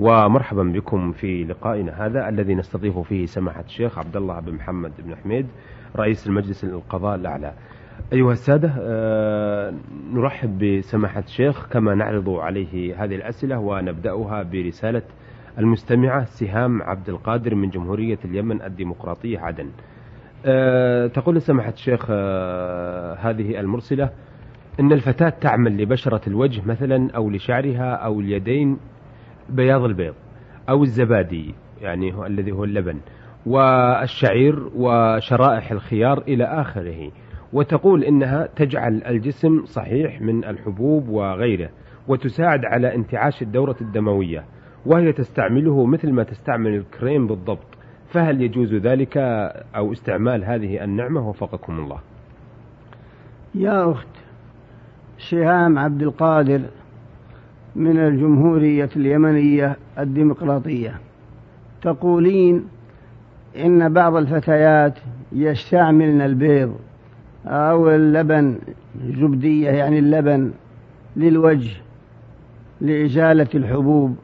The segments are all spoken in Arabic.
ومرحبا بكم في لقائنا هذا الذي نستضيف فيه سماحة الشيخ عبد الله بن محمد بن حميد رئيس المجلس القضاء الأعلى. أيها السادة آه، نرحب بسماحة الشيخ كما نعرض عليه هذه الأسئلة ونبدأها برسالة المستمعة سهام عبد القادر من جمهورية اليمن الديمقراطية عدن. أه تقول سماحة الشيخ أه هذه المرسلة إن الفتاة تعمل لبشرة الوجه مثلا أو لشعرها أو اليدين بياض البيض أو الزبادي يعني هو الذي هو اللبن والشعير وشرائح الخيار إلى آخره. وتقول إنها تجعل الجسم صحيح من الحبوب وغيره وتساعد على انتعاش الدورة الدموية وهي تستعمله مثل ما تستعمل الكريم بالضبط. فهل يجوز ذلك أو استعمال هذه النعمة؟ وفقكم الله. يا أخت شهام عبد القادر من الجمهورية اليمنية الديمقراطية. تقولين إن بعض الفتيات يستعملن البيض أو اللبن زبدية يعني اللبن للوجه لإزالة الحبوب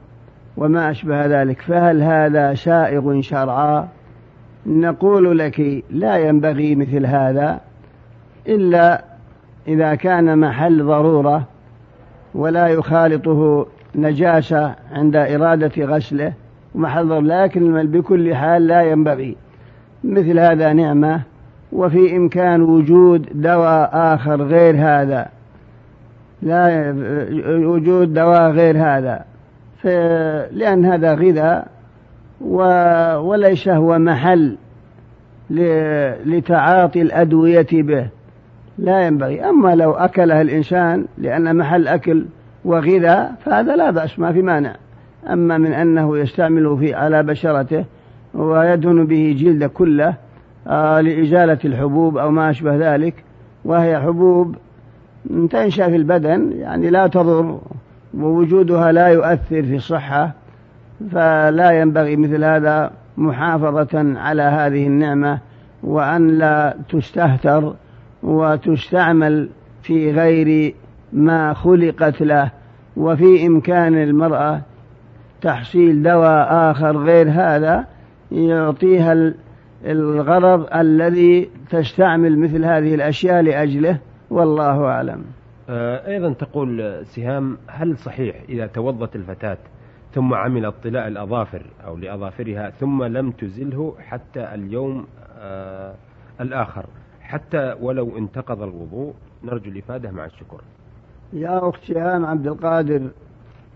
وما أشبه ذلك. فهل هذا سائغ شرعا؟ نقول لك لا ينبغي مثل هذا إلا إذا كان محل ضرورة ولا يخالطه نجاسة عند إرادة غسله ومحل لكن بكل حال لا ينبغي. مثل هذا نعمة وفي إمكان وجود دواء آخر غير هذا. لا وجود دواء غير هذا. لأن هذا غذاء وليس هو محل لتعاطي الأدوية به. لا ينبغي. أما لو أكلها الإنسان لأن محل أكل وغذاء فهذا لا بأس ما في مانع. أما من أنه يستعمله في على بشرته ويدهن به جلد كله آه لإزالة الحبوب أو ما أشبه ذلك وهي حبوب تنشأ في البدن يعني لا تضر ووجودها لا يؤثر في الصحة فلا ينبغي مثل هذا محافظة على هذه النعمة وأن لا تستهتر وتستعمل في غير ما خلقت له وفي إمكان المرأة تحصيل دواء آخر غير هذا يعطيها الغرض الذي تستعمل مثل هذه الأشياء لأجله والله أعلم. آه، أيضا تقول سهام هل صحيح إذا توضت الفتاة ثم عملت طلاء الأظافر أو لأظافرها ثم لم تزله حتى اليوم آه الآخر؟ حتى ولو انتقض الوضوء نرجو الإفادة مع الشكر. يا أخت شهام عبد القادر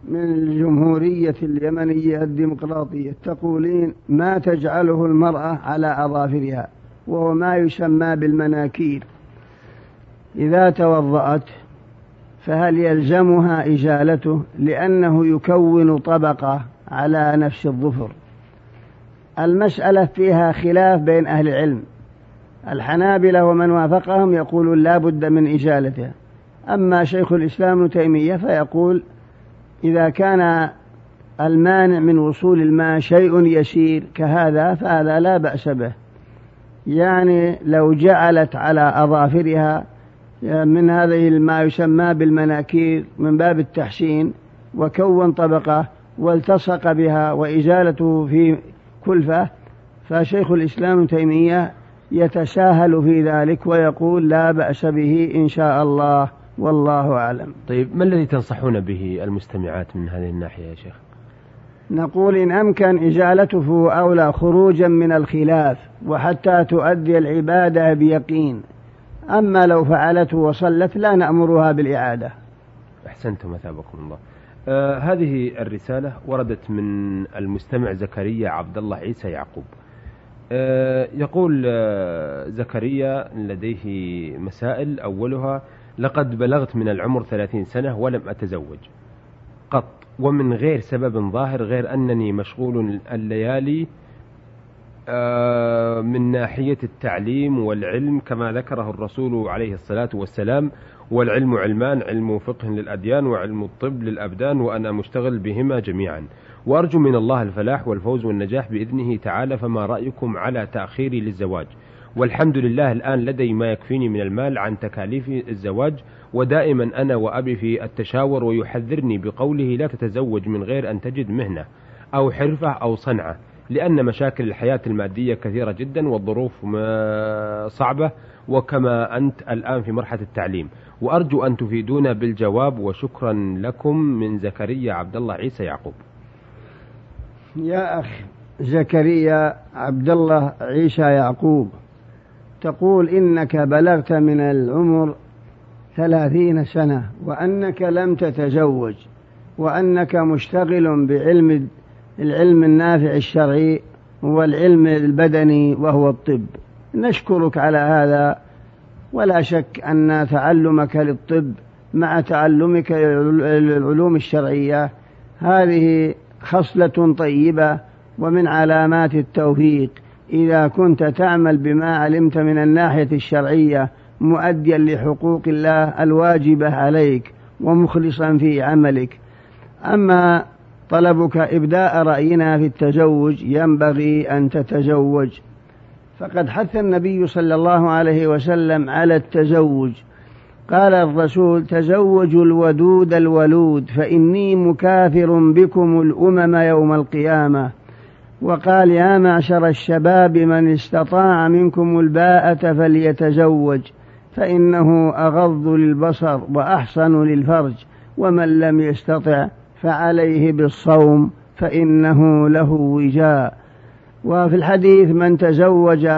من الجمهورية اليمنية الديمقراطية تقولين ما تجعله المرأة على أظافرها وهو ما يسمى بالمناكير. إذا توضأت فهل يلزمها إزالته؟ لأنه يكون طبقة على نفس الظفر. المسألة فيها خلاف بين أهل العلم. الحنابلة ومن وافقهم يقولون لا بد من إزالتها أما شيخ الإسلام ابن تيمية فيقول إذا كان المانع من وصول الماء شيء يسير كهذا فهذا لا بأس به. يعني لو جعلت على أظافرها من هذه ما يسمى بالمناكير من باب التحسين وكون طبقة والتصق بها وإزالته في كلفة فشيخ الإسلام تيمية يتساهل في ذلك ويقول لا بأس به إن شاء الله والله أعلم. طيب ما الذي تنصحون به المستمعات من هذه الناحية يا شيخ؟ نقول إن أمكن إزالته أولى خروجا من الخلاف وحتى تؤدي العبادة بيقين. أما لو فعلته وصلت لا نأمرها بالإعادة. أحسنتم مثابكم الله. آه هذه الرسالة وردت من المستمع زكريا عبد الله عيسى يعقوب. يقول آه زكريا لديه مسائل. أولها لقد بلغت من العمر ثلاثين سنة ولم أتزوج. قط ومن غير سبب ظاهر غير أنني مشغول الليالي آه، من ناحية التعليم والعلم كما ذكره الرسول عليه الصلاة والسلام. والعلم علمان علم فقه للأديان وعلم الطب للأبدان وأنا مشتغل بهما جميعا. وأرجو من الله الفلاح والفوز والنجاح بإذنه تعالى فما رأيكم على تأخيري للزواج؟ والحمد لله الآن لدي ما يكفيني من المال عن تكاليف الزواج ودائما أنا وأبي في التشاور ويحذرني بقوله لا تتزوج من غير أن تجد مهنة أو حرفة أو صنعة لأن مشاكل الحياة المادية كثيرة جدا والظروف صعبة وكما أنت الآن في مرحلة التعليم. وأرجو أن تفيدونا بالجواب وشكرا لكم من زكريا عبد الله عيسى يعقوب. يا أخ زكريا عبد الله عيسى يعقوب تقول إنك بلغت من العمر ثلاثين سنة وأنك لم تتزوج وأنك مشتغل بعلم العلم النافع الشرعي والعلم البدني وهو الطب. نشكرك على هذا ولا شك أن تعلمك للطب مع تعلمك العلوم الشرعية. هذه خصلة طيبة ومن علامات التوفيق. إذا كنت تعمل بما علمت من الناحية الشرعية مؤديا لحقوق الله الواجبة عليك ومخلصا في عملك. أما طلبك إبداء رأينا في التزوج ينبغي أن تتزوج. فقد حث النبي صلى الله عليه وسلم على التزوج. قال الرسول تزوجوا الودود الولود فإني مكافر بكم الأمم يوم القيامة. وقال يا معشر الشباب من استطاع منكم الباءة فليتزوج فإنه أغض للبصر وأحصن للفرج ومن لم يستطع فعليه بالصوم فإنه له وجاء. وفي الحديث من تزوج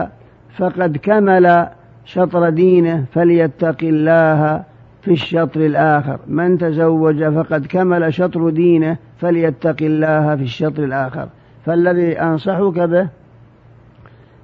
فقد كمل شطر دينه فليتق الله في الشطر الآخر. من تزوج فقد كمل شطر دينه فليتق الله في الشطر الآخر. فالذي أنصحك به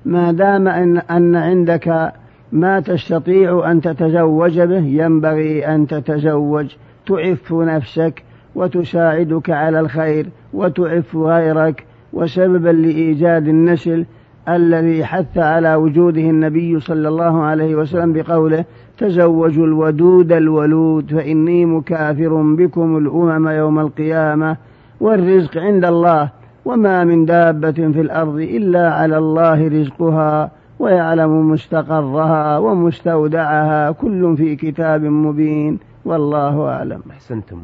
ما دام أن, أن عندك ما تستطيع أن تتزوج به ينبغي أن تتزوج. تعف نفسك وتساعدك على الخير وتعف غيرك. وسببا لإيجاد النسل الذي حث على وجوده النبي صلى الله عليه وسلم بقوله تزوجوا الودود الولود فإني مكافر بكم الأمم يوم القيامة والرزق عند الله وما من دابة في الأرض إلا على الله رزقها ويعلم مستقرها ومستودعها كل في كتاب مبين والله أعلم. أحسنتم.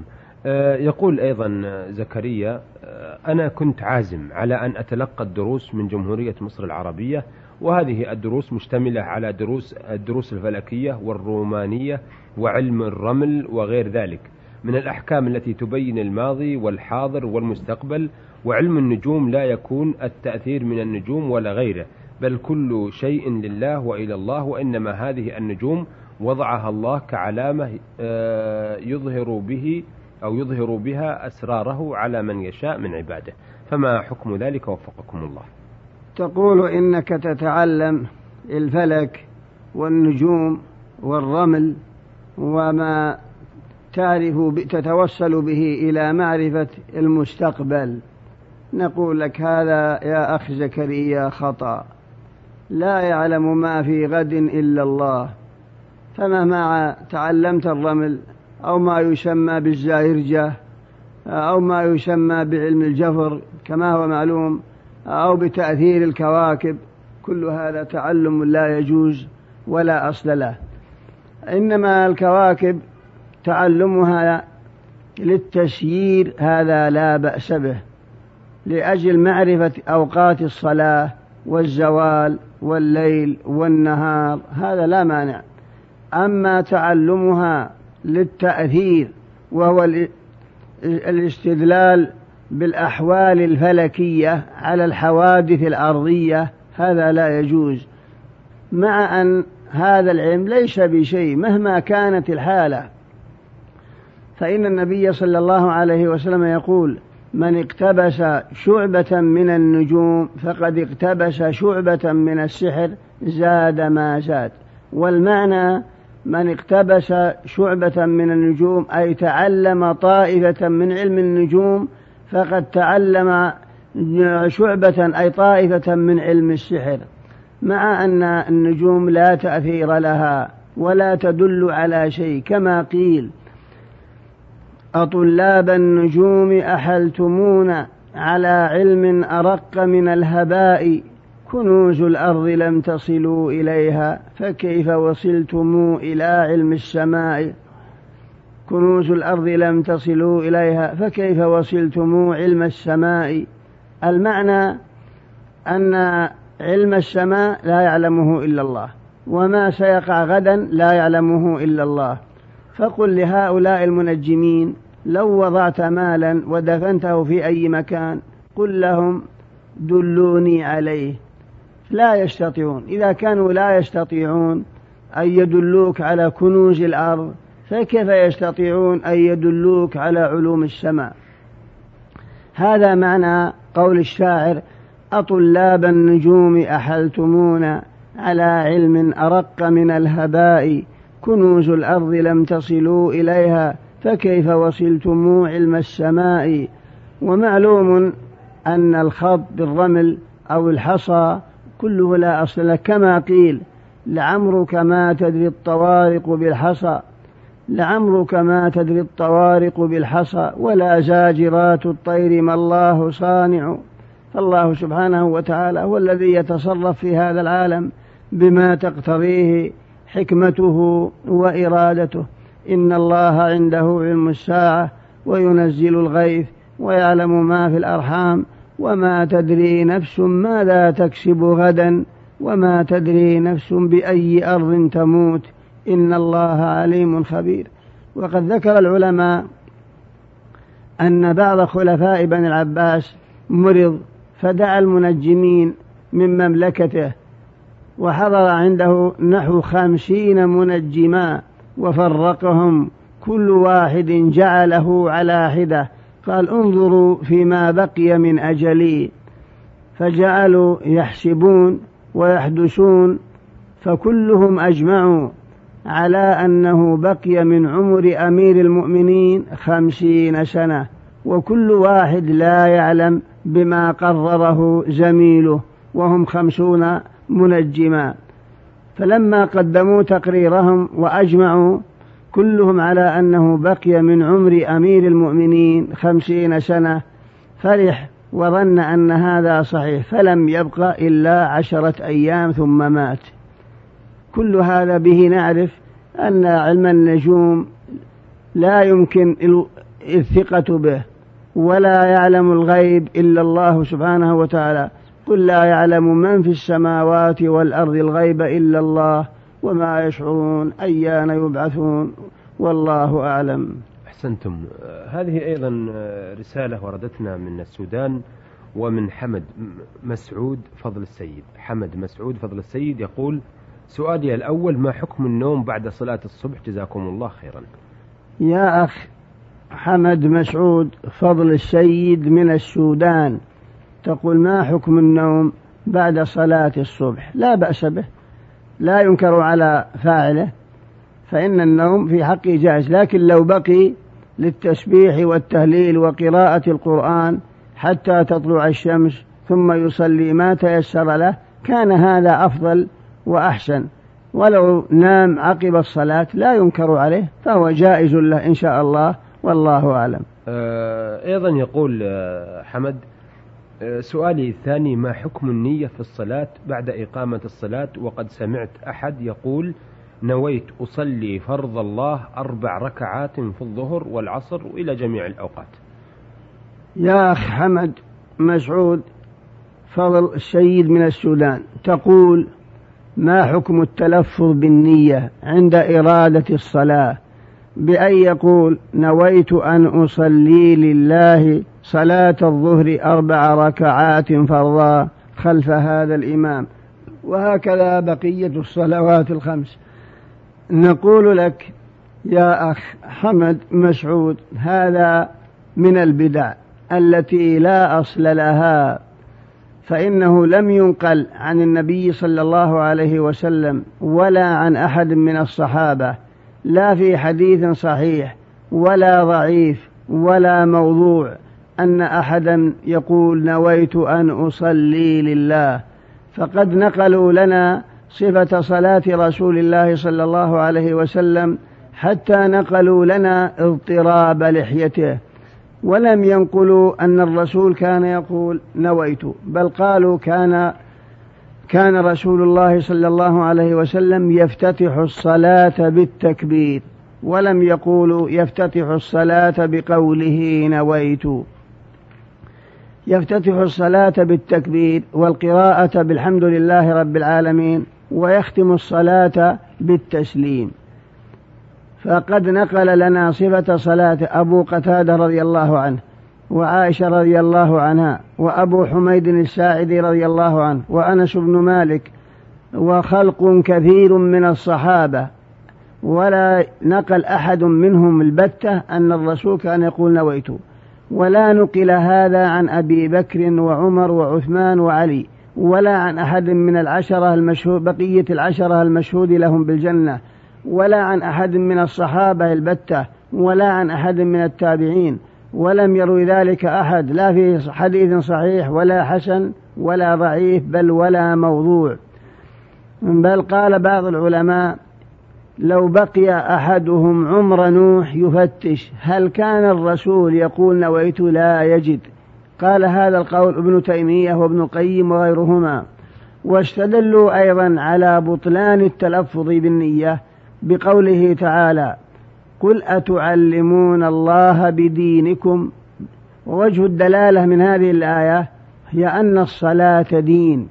يقول أيضا زكريا آه، أنا كنت عازم على أن أتلقى الدروس من جمهورية مصر العربية وهذه الدروس مشتملة على دروس الدروس الفلكية والرومانية وعلم الرمل وغير ذلك من الأحكام التي تبين الماضي والحاضر والمستقبل وعلم النجوم لا يكون التأثير من النجوم ولا غيره بل كل شيء لله وإلى الله وإنما هذه النجوم وضعها الله كعلامة آه، يظهر به أو يظهر بها أسراره على من يشاء من عباده. فما حكم ذلك وفقكم الله. تقول إنك تتعلم الفلك والنجوم والرمل وما تعرف تتوصل به إلى معرفة المستقبل. نقول لك هذا يا أخ زكريا خطأ. لا يعلم ما في غد إلا الله. فمهما تعلمت الرمل أو ما يسمى بالزائرجة أو ما يسمى بعلم الجفر كما هو معلوم أو بتأثير الكواكب. كل هذا تعلم لا يجوز ولا أصل له. إنما الكواكب تعلمها للتسيير هذا لا بأس به لأجل معرفة أوقات الصلاة والزوال والليل والنهار هذا لا مانع. أما تعلمها للتأثير وهو الاستدلال بالأحوال الفلكية على الحوادث الأرضية هذا لا يجوز. مع أن هذا العلم ليس بشيء مهما كانت الحالة. فإن النبي صلى الله عليه وسلم يقول من اقتبس شعبة من النجوم فقد اقتبس شعبة من السحر زاد ما زاد. والمعنى من اقتبس شعبة من النجوم أي تعلم طائفة من علم النجوم فقد تعلم شعبة أي طائفة من علم السحر. مع أن النجوم لا تأثير لها ولا تدل على شيء كما قيل أطلاب النجوم أحلتمون على علم أرق من الهباء كنوز الأرض لم تصلوا إليها فكيف وصلتم إلى علم السماء؟ كنوز الأرض لم تصلوا إليها فكيف وصلتم علم السماء؟ المعنى أن علم السماء لا يعلمه إلا الله وما سيقع غدا لا يعلمه إلا الله. فقل لهؤلاء المنجمين لو وضعت مالا ودفنته في أي مكان قل لهم دلوني عليه. لا يستطيعون. إذا كانوا لا يستطيعون أن يدلوك على كنوز الأرض فكيف يستطيعون أن يدلوك على علوم السماء؟ هذا معنى قول الشاعر أطلاب النجوم أحلتمون على علم أرق من الهباء كنوز الأرض لم تصلوا إليها فكيف وصلتم علم السماء؟ ومعلوم أن الخط بالرمل أو الحصى كله لا أصل له. كما قيل لعمرك ما تدري الطوارق بالحصى. لعمرك ما تدري الطوارق بالحصى. ولا زاجرات الطير ما الله صانع. فالله سبحانه وتعالى هو الذي يتصرف في هذا العالم بما تقتضيه حكمته وإرادته. إن الله عنده علم الساعة وينزل الغيث ويعلم ما في الأرحام. وما تدري نفس ماذا تكسب غدا وما تدري نفس بأي أرض تموت. إن الله عليم خبير. وقد ذكر العلماء أن بعض خلفاء بني العباس مرض فدعا المنجمين من مملكته وحضر عنده نحو خمسين منجما وفرقهم كل واحد جعله على حدة. قال انظروا فيما بقي من أجلي. فجعلوا يحسبون ويحدثون فكلهم أجمعوا على أنه بقي من عمر أمير المؤمنين خمسين سنة وكل واحد لا يعلم بما قرره زميله وهم خمسون منجما. فلما قدموا تقريرهم وأجمعوا كلهم على أنه بقي من عمر أمير المؤمنين خمسين سنة فرح وظن أن هذا صحيح فلم يبق إلا عشرة أيام ثم مات. كل هذا به نعرف أن علم النجوم لا يمكن الثقة به ولا يعلم الغيب إلا الله سبحانه وتعالى. قل لا يعلم من في السماوات والأرض الغيب إلا الله. وما يشعرون أيان يبعثون والله أعلم. أحسنتم. هذه أيضا رسالة وردتنا من السودان ومن حمد مسعود فضل السيد. حمد مسعود فضل السيد يقول سؤالي الأول ما حكم النوم بعد صلاة الصبح؟ جزاكم الله خيرا. يا أخ حمد مسعود فضل السيد من السودان تقول ما حكم النوم بعد صلاة الصبح؟ لا بأس به. لا ينكر على فاعله فإن النوم في حقه جائز. لكن لو بقي للتسبيح والتهليل وقراءة القرآن حتى تطلع الشمس ثم يصلي ما تيسر له كان هذا أفضل وأحسن. ولو نام عقب الصلاة لا ينكر عليه فهو جائز له إن شاء الله والله أعلم. آه، أيضا يقول آه، حمد سؤالي الثاني ما حكم النية في الصلاة بعد إقامة الصلاة؟ وقد سمعت أحد يقول نويت أصلي فرض الله أربع ركعات في الظهر والعصر وإلى جميع الأوقات. يا أخ حمد مسعود فضل السيد من السودان تقول ما حكم التلفظ بالنية عند إرادة الصلاة؟ بأن يقول نويت أن أصلي لله صلاة الظهر أربع ركعات فرضا خلف هذا الإمام. وهكذا بقية الصلوات الخمس. نقول لك يا أخ حمد مسعود هذا من البدع التي لا أصل لها فإنه لم ينقل عن النبي صلى الله عليه وسلم ولا عن أحد من الصحابة. لا في حديث صحيح ولا ضعيف ولا موضوع. أن أحدا يقول نويت أن أصلي لله فقد نقلوا لنا صفة صلاة رسول الله صلى الله عليه وسلم حتى نقلوا لنا اضطراب لحيته. ولم ينقلوا أن الرسول كان يقول نويت بل قالوا كان كان رسول الله صلى الله عليه وسلم يفتتح الصلاة بالتكبير ولم يقولوا يفتتح الصلاة بقوله نويت. يفتتح الصلاة بالتكبير والقراءة بالحمد لله رب العالمين ويختم الصلاة بالتسليم. فقد نقل لنا صفة صلاة أبو قتادة رضي الله عنه وعائشة رضي الله عنها وأبو حميد الساعدي رضي الله عنه وأنس بن مالك وخلق كثير من الصحابة. ولا نقل أحد منهم البتة أن الرسول كان يقول نويت. ولا نقل هذا عن أبي بكر وعمر وعثمان وعلي ولا عن أحد من العشرة المشهود بقية العشرة المشهود لهم بالجنة ولا عن أحد من الصحابة البتة ولا عن أحد من التابعين ولم يروي ذلك أحد لا في حديث صحيح ولا حسن ولا ضعيف بل ولا موضوع. بل قال بعض العلماء لو بقي أحدهم عمر نوح يفتش هل كان الرسول يقول نويت لا يجد؟ قال هذا القول ابن تيمية وابن القيم وغيرهما. واستدلوا أيضا على بطلان التلفظ بالنية بقوله تعالى قل أتعلمون الله بدينكم؟ ووجه الدلالة من هذه الآية هي أن الصلاة دين.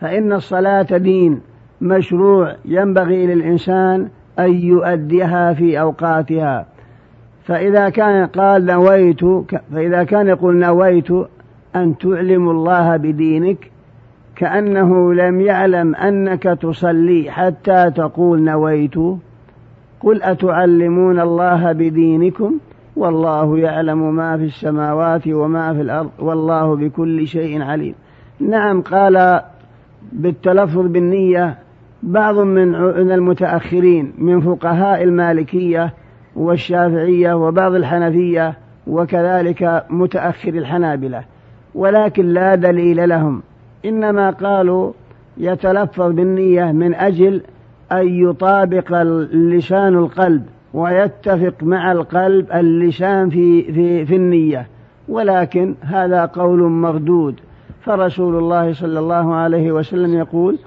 فإن الصلاة دين مشروع ينبغي للإنسان أن يؤديها في أوقاتها. فإذا كان قال نويت فإذا كان يقول نويت أن تعلم الله بدينك كأنه لم يعلم أنك تصلي حتى تقول نويت قل أتعلمون الله بدينكم؟ والله يعلم ما في السماوات وما في الأرض والله بكل شيء عليم. نعم قال بالتلفظ بالنية بعض من المتأخرين من فقهاء المالكية والشافعية وبعض الحنفية وكذلك متأخر الحنابلة. ولكن لا دليل لهم. إنما قالوا يتلفظ بالنية من أجل أن يطابق اللسان القلب ويتفق مع القلب اللسان في, في, في النية. ولكن هذا قول مردود. فرسول الله صلى الله عليه وسلم يقول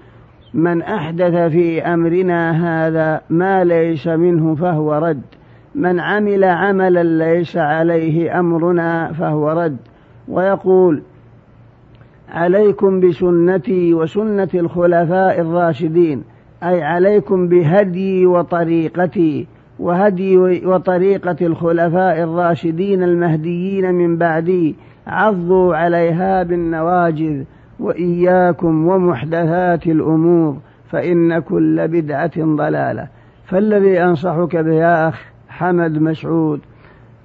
من أحدث في أمرنا هذا ما ليس منه فهو رد. من عمل عملا ليس عليه أمرنا فهو رد. ويقول عليكم بسنتي وسنة الخلفاء الراشدين أي عليكم بهدي وطريقتي وهدي وطريقة الخلفاء الراشدين المهديين من بعدي عضوا عليها بالنواجذ وإياكم ومحدثات الأمور فإن كل بدعة ضلالة. فالذي أنصحك به يا أخ حمد مسعود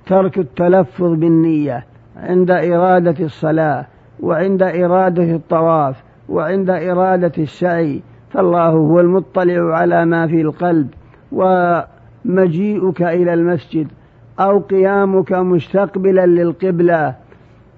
ترك التلفظ بالنية عند إرادة الصلاة وعند إرادة الطواف وعند إرادة السعي فالله هو المطلع على ما في القلب ومجيئك إلى المسجد أو قيامك مستقبلا للقبلة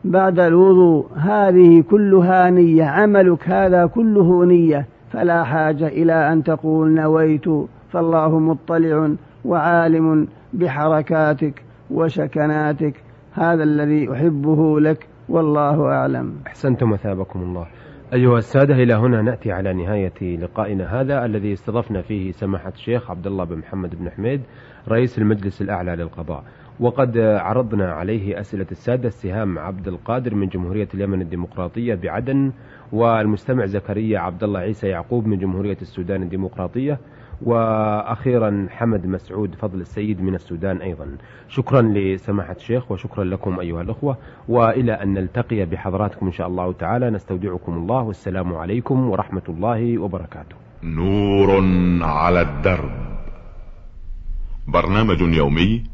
بعد الوضوء هذه كلها نية عملك هذا كله نية فلا حاجة إلى أن تقول نويت فالله مطلع وعالم بحركاتك وسكناتك هذا الذي أحبه لك والله أعلم. أحسنتم وثابكم الله. أيها السادة إلى هنا نأتي على نهاية لقائنا هذا الذي استضفنا فيه سماحة الشيخ عبد الله بن محمد بن حميد رئيس المجلس الأعلى للقضاء. وقد عرضنا عليه أسئلة السادة السهام عبد القادر من جمهورية اليمن الديمقراطية بعدن والمستمع زكريا عبد الله عيسى يعقوب من جمهورية السودان الديمقراطية وأخيرا حمد مسعود فضل السيد من السودان أيضا. شكرا لسماحة الشيخ وشكرا لكم أيها الأخوة وإلى أن نلتقي بحضراتكم إن شاء الله تعالى. نستودعكم الله والسلام عليكم ورحمة الله وبركاته. نور على الدرب. برنامج يومي